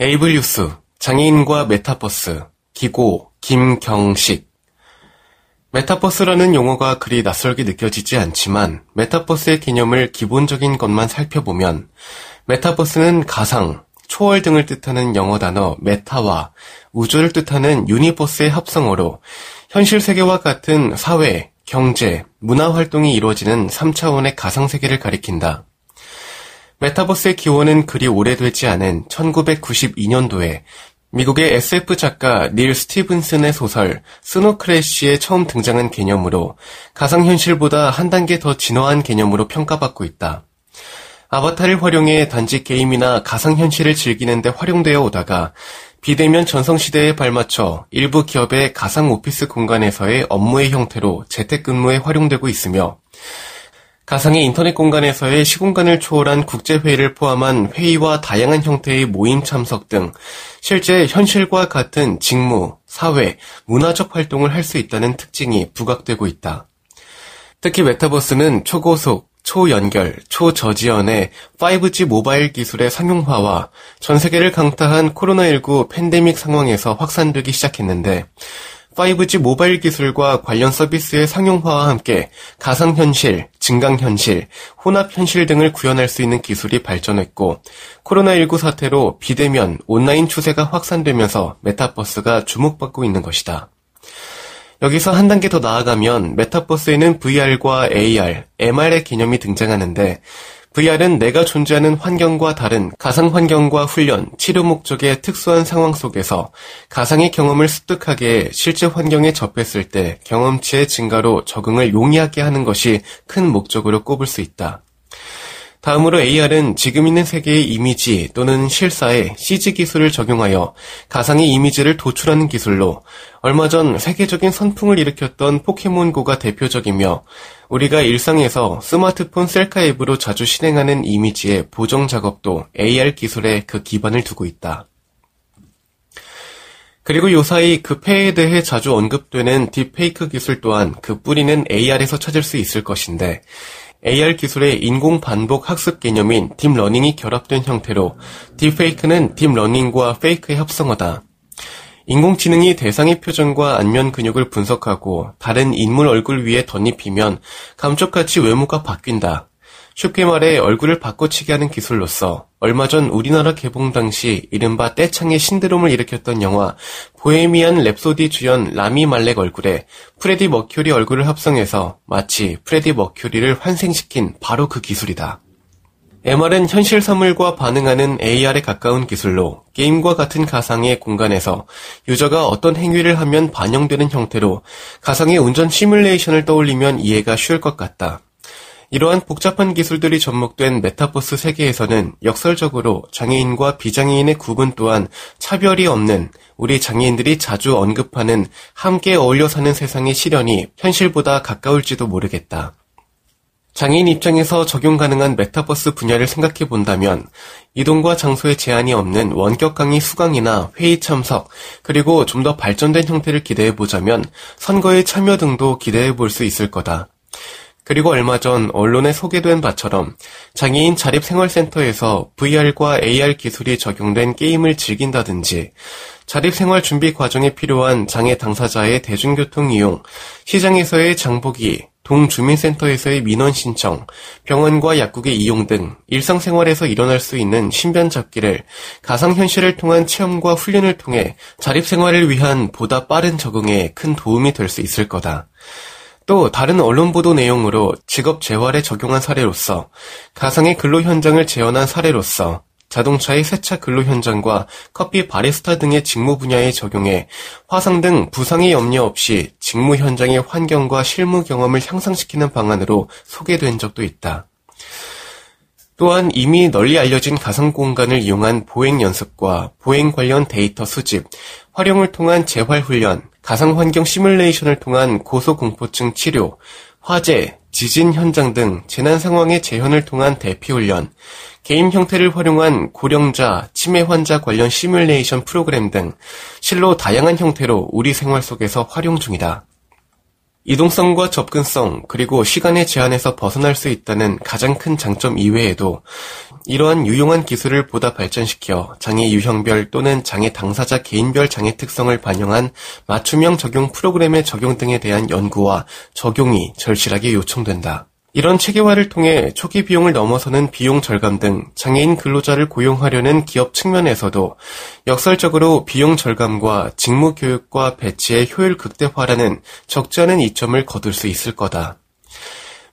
에이블 뉴스, 장애인과 메타버스, 기고, 김경식. 메타버스라는 용어가 그리 낯설게 느껴지지 않지만 메타버스의 개념을 기본적인 것만 살펴보면 메타버스는 가상, 초월 등을 뜻하는 영어 단어 meta와 우주를 뜻하는 universe의 합성어로 현실 세계와 같은 사회, 경제, 문화 활동이 이루어지는 3차원의 가상 세계를 가리킨다. 메타버스의 기원은 그리 오래되지 않은 1992년도에 미국의 SF 작가 닐 스티븐슨의 소설 스노크래쉬에 처음 등장한 개념으로 가상현실보다 한 단계 더 진화한 개념으로 평가받고 있다. 아바타를 활용해 단지 게임이나 가상현실을 즐기는데 활용되어 오다가 비대면 전성시대에 발맞춰 일부 기업의 가상 오피스 공간에서의 업무의 형태로 재택근무에 활용되고 있으며 가상의 인터넷 공간에서의 시공간을 초월한 국제회의를 포함한 회의와 다양한 형태의 모임 참석 등 실제 현실과 같은 직무, 사회, 문화적 활동을 할 수 있다는 특징이 부각되고 있다. 특히 메타버스는 초고속, 초연결, 초저지연의 5G 모바일 기술의 상용화와 전 세계를 강타한 코로나19 팬데믹 상황에서 확산되기 시작했는데 5G 모바일 기술과 관련 서비스의 상용화와 함께 가상현실, 증강현실, 혼합현실 등을 구현할 수 있는 기술이 발전했고 코로나19 사태로 비대면, 온라인 추세가 확산되면서 메타버스가 주목받고 있는 것이다. 여기서 한 단계 더 나아가면 메타버스에는 VR과 AR, MR의 개념이 등장하는데 VR은 내가 존재하는 환경과 다른 가상 환경과 훈련, 치료 목적의 특수한 상황 속에서 가상의 경험을 습득하게 실제 환경에 접했을 때 경험치의 증가로 적응을 용이하게 하는 것이 큰 목적으로 꼽을 수 있다. 다음으로 AR은 지금 있는 세계의 이미지 또는 실사에 CG 기술을 적용하여 가상의 이미지를 도출하는 기술로 얼마 전 세계적인 선풍을 일으켰던 포켓몬고가 대표적이며 우리가 일상에서 스마트폰 셀카 앱으로 자주 실행하는 이미지의 보정 작업도 AR 기술에 그 기반을 두고 있다. 그리고 요사이 그 폐해에 대해 자주 언급되는 딥페이크 기술 또한 그 뿌리는 AR에서 찾을 수 있을 것인데 AR 기술의 인공 반복 학습 개념인 딥러닝이 결합된 형태로 딥페이크는 딥러닝과 fake의 합성어다. 인공지능이 대상의 표정과 안면 근육을 분석하고 다른 인물 얼굴 위에 덧입히면 감쪽같이 외모가 바뀐다. 쉽게 말해 얼굴을 바꿔치기 하는 기술로서 얼마 전 우리나라 개봉 당시 이른바 떼창의 신드롬을 일으켰던 영화 보헤미안 랩소디 주연 라미 말렉 얼굴에 프레디 머큐리 얼굴을 합성해서 마치 프레디 머큐리를 환생시킨 바로 그 기술이다. MR은 현실 사물과 반응하는 AR에 가까운 기술로 게임과 같은 가상의 공간에서 유저가 어떤 행위를 하면 반영되는 형태로 가상의 운전 시뮬레이션을 떠올리면 이해가 쉬울 것 같다. 이러한 복잡한 기술들이 접목된 메타버스 세계에서는 역설적으로 장애인과 비장애인의 구분 또한 차별이 없는 우리 장애인들이 자주 언급하는 함께 어울려 사는 세상의 실현이 현실보다 가까울지도 모르겠다. 장애인 입장에서 적용 가능한 메타버스 분야를 생각해 본다면 이동과 장소에 제한이 없는 원격 강의 수강이나 회의 참석, 그리고 좀 더 발전된 형태를 기대해 보자면 선거에 참여 등도 기대해 볼 수 있을 거다. 그리고 얼마 전 언론에 소개된 바처럼 장애인 자립생활센터에서 VR과 AR 기술이 적용된 게임을 즐긴다든지 자립생활 준비 과정에 필요한 장애 당사자의 대중교통 이용, 시장에서의 장보기, 동주민센터에서의 민원 신청, 병원과 약국의 이용 등 일상생활에서 일어날 수 있는 신변 잡기를 가상현실을 통한 체험과 훈련을 통해 자립생활을 위한 보다 빠른 적응에 큰 도움이 될 수 있을 거다. 또 다른 언론 보도 내용으로 직업 재활에 적용한 사례로서 가상의 근로 현장을 재현한 사례로서 자동차의 세차 근로 현장과 커피 바리스타 등의 직무 분야에 적용해 화상 등 부상의 염려 없이 직무 현장의 환경과 실무 경험을 향상시키는 방안으로 소개된 적도 있다. 또한 이미 널리 알려진 가상 공간을 이용한 보행 연습과 보행 관련 데이터 수집, 활용을 통한 재활 훈련, 가상 환경 시뮬레이션을 통한 고소공포증 치료, 화재, 지진 현장 등 재난 상황의 재현을 통한 대피 훈련, 게임 형태를 활용한 고령자, 치매 환자 관련 시뮬레이션 프로그램 등 실로 다양한 형태로 우리 생활 속에서 활용 중이다. 이동성과 접근성, 그리고 시간의 제한에서 벗어날 수 있다는 가장 큰 장점 이외에도 이러한 유용한 기술을 보다 발전시켜 장애 유형별 또는 장애 당사자 개인별 장애 특성을 반영한 맞춤형 적용 프로그램의 적용 등에 대한 연구와 적용이 절실하게 요청된다. 이런 체계화를 통해 초기 비용을 넘어서는 비용 절감 등 장애인 근로자를 고용하려는 기업 측면에서도 역설적으로 비용 절감과 직무 교육과 배치의 효율 극대화라는 적지 않은 이점을 거둘 수 있을 거다.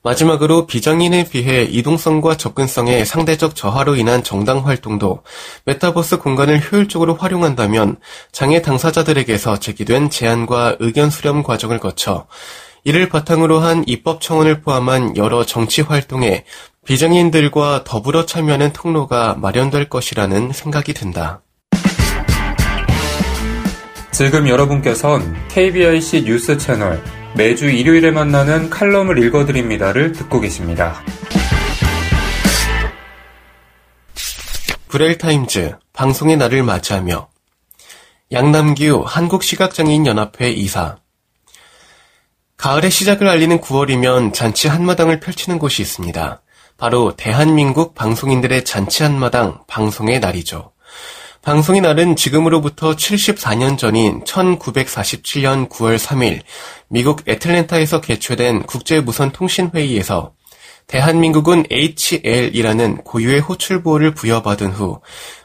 마지막으로 비장인에 비해 이동성과 접근성의 상대적 저하로 인한 정당 활동도 메타버스 공간을 효율적으로 활용한다면 장애 당사자들에게서 제기된 제안과 의견 수렴 과정을 거쳐 이를 바탕으로 한 입법 청원을 포함한 여러 정치 활동에 비장애인들과 더불어 참여하는 통로가 마련될 것이라는 생각이 든다. 지금 여러분께선 KBIC 뉴스 채널 매주 일요일에 만나는 칼럼을 읽어드립니다를 듣고 계십니다. 브렐타임즈 방송의 날을 맞이하며 양남규 한국시각장애인연합회 이사 가을의 시작을 알리는 9월이면 잔치 한마당을 펼치는 곳이 있습니다. 바로 대한민국 방송인들의 잔치 한마당 방송의 날이죠. 방송의 날은 지금으로부터 74년 전인 1947년 9월 3일 미국 애틀랜타에서 개최된 국제무선통신회의에서 대한민국은 HL이라는 고유의 호출보호를 부여받은 후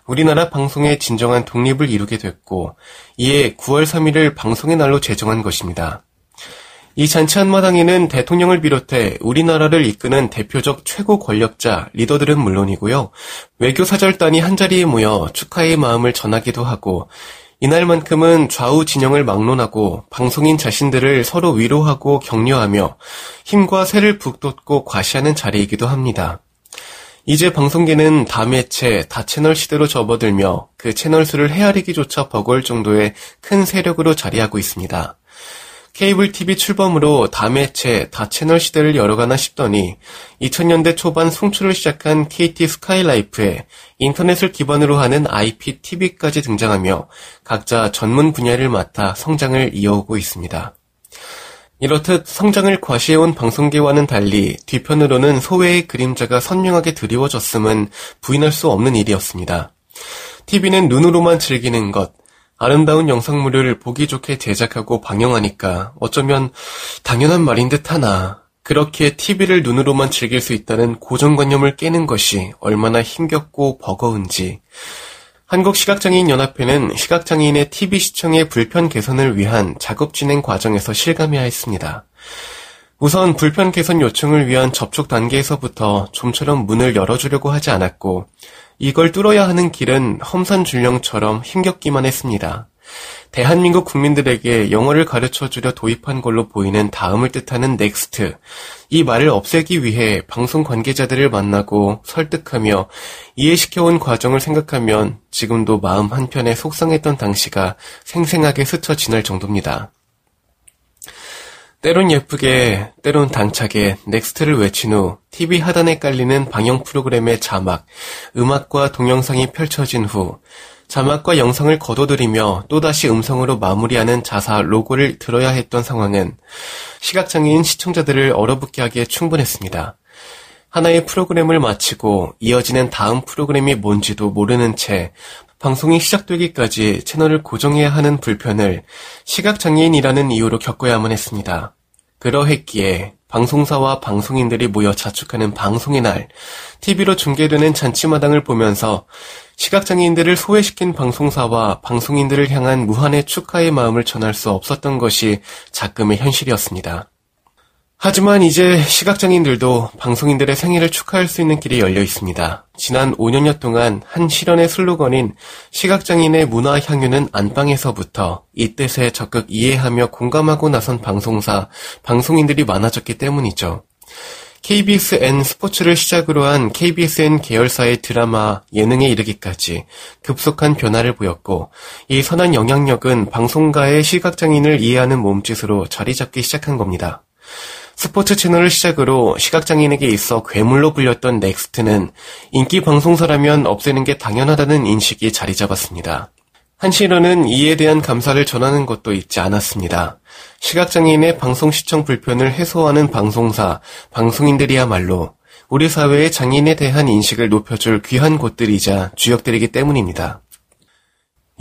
우리나라 방송의 진정한 독립을 이루게 됐고 이에 9월 3일을 방송의 날로 제정한 것입니다. 이 잔치 한마당에는 대통령을 비롯해 우리나라를 이끄는 대표적 최고 권력자, 리더들은 물론이고요. 외교 사절단이 한자리에 모여 축하의 마음을 전하기도 하고 이날만큼은 좌우 진영을 막론하고 방송인 자신들을 서로 위로하고 격려하며 힘과 새를 북돋고 과시하는 자리이기도 합니다. 이제 방송계는 다매체, 다채널 시대로 접어들며 그 채널 수를 헤아리기조차 버거울 정도의 큰 세력으로 자리하고 있습니다. 케이블 TV 출범으로 다매체, 다채널 시대를 열어가나 싶더니 2000년대 초반 송출을 시작한 KT 스카이라이프에 인터넷을 기반으로 하는 IPTV까지 등장하며 각자 전문 분야를 맡아 성장을 이어오고 있습니다. 이렇듯 성장을 과시해온 방송계와는 달리 뒤편으로는 소외의 그림자가 선명하게 드리워졌음은 부인할 수 없는 일이었습니다. TV는 눈으로만 즐기는 것, 아름다운 영상물을 보기 좋게 제작하고 방영하니까 어쩌면 당연한 말인 듯 하나 그렇게 TV를 눈으로만 즐길 수 있다는 고정관념을 깨는 것이 얼마나 힘겹고 버거운지 한국시각장애인연합회는 시각장애인의 TV 시청의 불편 개선을 위한 작업 진행 과정에서 실감해야 했습니다. 우선 불편 개선 요청을 위한 접촉 단계에서부터 좀처럼 문을 열어주려고 하지 않았고 이걸 뚫어야 하는 길은 험산 준령처럼 힘겹기만 했습니다. 대한민국 국민들에게 영어를 가르쳐 주려 도입한 걸로 보이는 다음을 뜻하는 next. 이 말을 없애기 위해 방송 관계자들을 만나고 설득하며 이해시켜온 과정을 생각하면 지금도 마음 한편에 속상했던 당시가 생생하게 스쳐 지날 정도입니다. 때론 예쁘게, 때론 당차게 next를 외친 후 TV 하단에 깔리는 방영 프로그램의 자막, 음악과 동영상이 펼쳐진 후 자막과 영상을 거둬들이며 또다시 음성으로 마무리하는 자사 로고를 들어야 했던 상황은 시각장애인 시청자들을 얼어붙게 하기에 충분했습니다. 하나의 프로그램을 마치고 이어지는 다음 프로그램이 뭔지도 모르는 채 방송이 시작되기까지 채널을 고정해야 하는 불편을 시각장애인이라는 이유로 겪어야만 했습니다. 그러했기에 방송사와 방송인들이 모여 자축하는 방송의 날, TV로 중계되는 잔치마당을 보면서 시각장애인들을 소외시킨 방송사와 방송인들을 향한 무한의 축하의 마음을 전할 수 없었던 것이 작금의 현실이었습니다. 하지만 이제 시각장애인들도 방송인들의 생일을 축하할 수 있는 길이 열려 있습니다. 지난 5년여 동안 한 실현의 슬로건인 시각장애인의 문화 향유는 안방에서부터 이 뜻에 적극 이해하며 공감하고 나선 방송사, 방송인들이 많아졌기 때문이죠. KBSN 스포츠를 시작으로 한 KBSN 계열사의 드라마, 예능에 이르기까지 급속한 변화를 보였고, 이 선한 영향력은 방송가의 시각장애인을 이해하는 몸짓으로 자리 잡기 시작한 겁니다. 스포츠 채널을 시작으로 시각장애인에게 있어 괴물로 불렸던 next는 인기 방송사라면 없애는 게 당연하다는 인식이 자리 잡았습니다. 한시로는 이에 대한 감사를 전하는 것도 잊지 않았습니다. 시각장애인의 방송 시청 불편을 해소하는 방송사, 방송인들이야말로 우리 사회의 장애인에 대한 인식을 높여줄 귀한 곳들이자 주역들이기 때문입니다.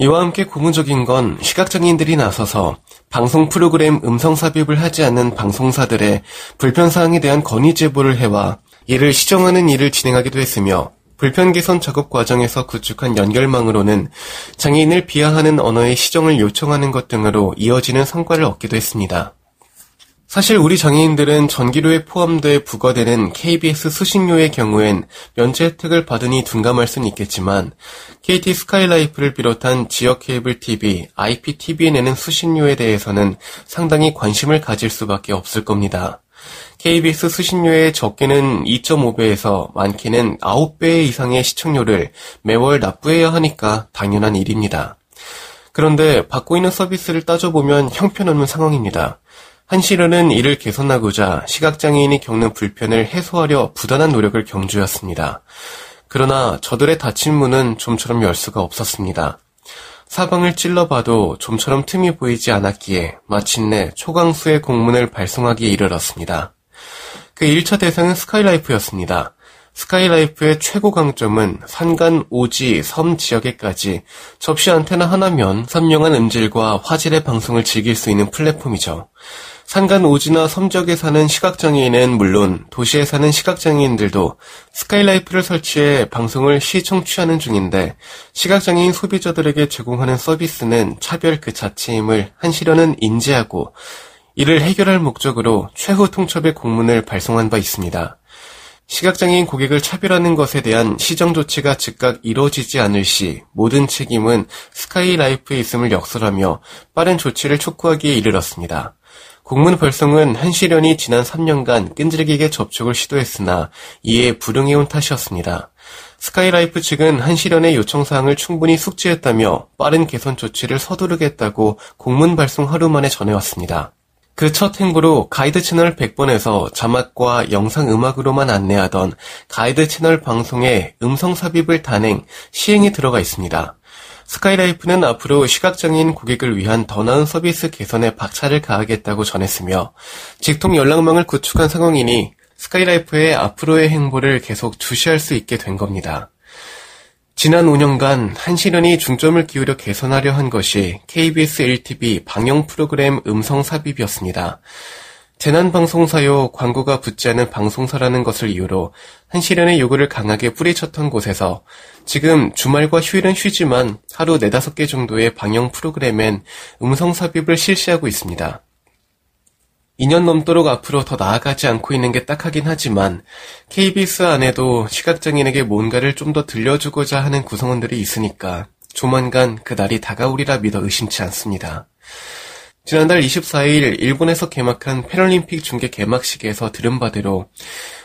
이와 함께 고무적인 건 시각장애인들이 나서서 방송 프로그램 음성 삽입을 하지 않는 방송사들의 불편사항에 대한 건의 제보를 해와 이를 시정하는 일을 진행하기도 했으며 불편 개선 작업 과정에서 구축한 연결망으로는 장애인을 비하하는 언어의 시정을 요청하는 것 등으로 이어지는 성과를 얻기도 했습니다. 사실 우리 장애인들은 전기료에 포함돼 부과되는 KBS 수신료의 경우엔 면제 혜택을 받으니 둔감할 수는 있겠지만 KT 스카이라이프를 비롯한 지역 케이블 TV, IPTV에 내는 수신료에 대해서는 상당히 관심을 가질 수밖에 없을 겁니다. KBS 수신료의 적게는 2.5배에서 많게는 9배 이상의 시청료를 매월 납부해야 하니까 당연한 일입니다. 그런데 받고 있는 서비스를 따져보면 형편없는 상황입니다. 한시련은 이를 개선하고자 시각장애인이 겪는 불편을 해소하려 부단한 노력을 경주했습니다. 그러나 저들의 닫힌 문은 좀처럼 열 수가 없었습니다. 사방을 찔러봐도 좀처럼 틈이 보이지 않았기에 마침내 초강수의 공문을 발송하기에 이르렀습니다. 그 1차 대상은 스카이라이프였습니다. 스카이라이프의 최고 강점은 산간, 오지, 섬 지역에까지 접시 안테나 하나면 선명한 음질과 화질의 방송을 즐길 수 있는 플랫폼이죠. 산간 오지나 섬 지역에 사는 시각장애인은 물론 도시에 사는 시각장애인들도 스카이라이프를 설치해 방송을 시청취하는 중인데 시각장애인 소비자들에게 제공하는 서비스는 차별 그 자체임을 한시련은 인지하고 이를 해결할 목적으로 최후 통첩의 공문을 발송한 바 있습니다. 시각장애인 고객을 차별하는 것에 대한 시정 조치가 즉각 이루어지지 않을 시 모든 책임은 스카이라이프에 있음을 역설하며 빠른 조치를 촉구하기에 이르렀습니다. 공문 발송은 한시련이 지난 3년간 끈질기게 접촉을 시도했으나 이에 불응해온 탓이었습니다. 스카이라이프 측은 한시련의 요청사항을 충분히 숙지했다며 빠른 개선 조치를 서두르겠다고 공문 발송 하루 만에 전해왔습니다. 그 첫 행보로 가이드 채널 100번에서 자막과 영상 음악으로만 안내하던 가이드 채널 방송에 음성 삽입을 단행, 시행에 들어가 있습니다. 스카이라이프는 앞으로 시각장애인 고객을 위한 더 나은 서비스 개선에 박차를 가하겠다고 전했으며 직통 연락망을 구축한 상황이니 스카이라이프의 앞으로의 행보를 계속 주시할 수 있게 된 겁니다. 지난 5년간 한시련이 중점을 기울여 개선하려 한 것이 KBS 1TV 방영 프로그램 음성 삽입이었습니다. 재난방송사요 광고가 붙지 않은 방송사라는 것을 이유로 한시련의 요구를 강하게 뿌리쳤던 곳에서 지금 주말과 휴일은 쉬지만 하루 네다섯 개 정도의 방영 프로그램엔 음성 삽입을 실시하고 있습니다. 2년 넘도록 앞으로 더 나아가지 않고 있는 게 딱하긴 하지만 KBS 안에도 시각장애인에게 뭔가를 좀 더 들려주고자 하는 구성원들이 있으니까 조만간 그 날이 다가오리라 믿어 의심치 않습니다. 지난달 24일 일본에서 개막한 패럴림픽 중계 개막식에서 들은 바대로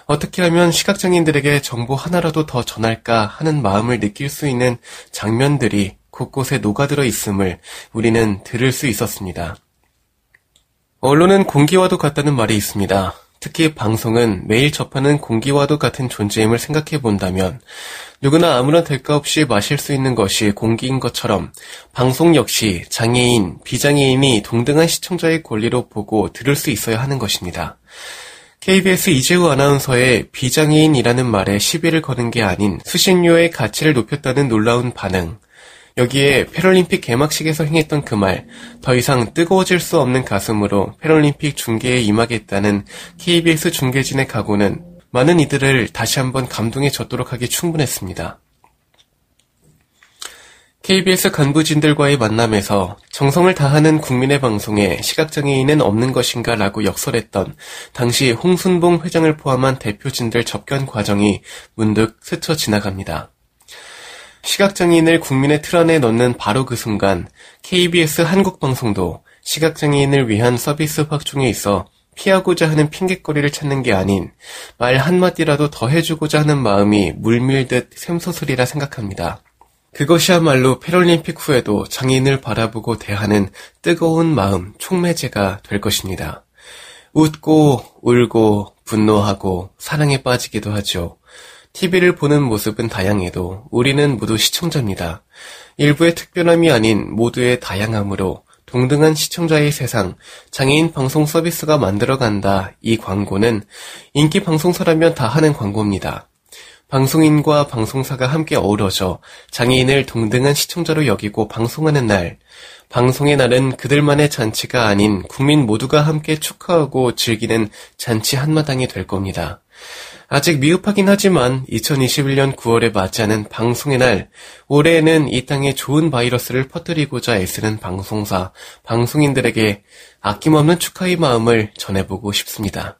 어떻게 하면 시각장애인들에게 정보 하나라도 더 전할까 하는 마음을 느낄 수 있는 장면들이 곳곳에 녹아들어 있음을 우리는 들을 수 있었습니다. 언론은 공기와도 같다는 말이 있습니다. 특히 방송은 매일 접하는 공기와도 같은 존재임을 생각해 본다면 누구나 아무런 대가 없이 마실 수 있는 것이 공기인 것처럼 방송 역시 장애인, 비장애인이 동등한 시청자의 권리로 보고 들을 수 있어야 하는 것입니다. KBS 이재우 아나운서의 비장애인이라는 말에 시비를 거는 게 아닌 수신료의 가치를 높였다는 놀라운 반응. 여기에 패럴림픽 개막식에서 행했던 그 말, 더 이상 뜨거워질 수 없는 가슴으로 패럴림픽 중계에 임하겠다는 KBS 중계진의 각오는 많은 이들을 다시 한번 감동에 젖도록 하기 충분했습니다. KBS 간부진들과의 만남에서 정성을 다하는 국민의 방송에 시각장애인은 없는 것인가 라고 역설했던 당시 홍순봉 회장을 포함한 대표진들 접견 과정이 문득 스쳐 지나갑니다. 시각장애인을 국민의 틀 안에 넣는 바로 그 순간 KBS 한국방송도 시각장애인을 위한 서비스 확충에 있어 피하고자 하는 핑곗거리를 찾는 게 아닌 말 한마디라도 더 해주고자 하는 마음이 물밀듯 샘솟으리라 생각합니다. 그것이야말로 패럴림픽 후에도 장애인을 바라보고 대하는 뜨거운 마음 촉매제가 될 것입니다. 웃고 울고 분노하고 사랑에 빠지기도 하죠. TV를 보는 모습은 다양해도 우리는 모두 시청자입니다. 일부의 특별함이 아닌 모두의 다양함으로 동등한 시청자의 세상, 장애인 방송 서비스가 만들어간다. 이 광고는 인기 방송사라면 다 하는 광고입니다. 방송인과 방송사가 함께 어우러져 장애인을 동등한 시청자로 여기고 방송하는 날, 방송의 날은 그들만의 잔치가 아닌 국민 모두가 함께 축하하고 즐기는 잔치 한마당이 될 겁니다. 아직 미흡하긴 하지만 2021년 9월에 맞이하는 방송의 날, 올해에는 이 땅에 좋은 바이러스를 퍼뜨리고자 애쓰는 방송사, 방송인들에게 아낌없는 축하의 마음을 전해보고 싶습니다.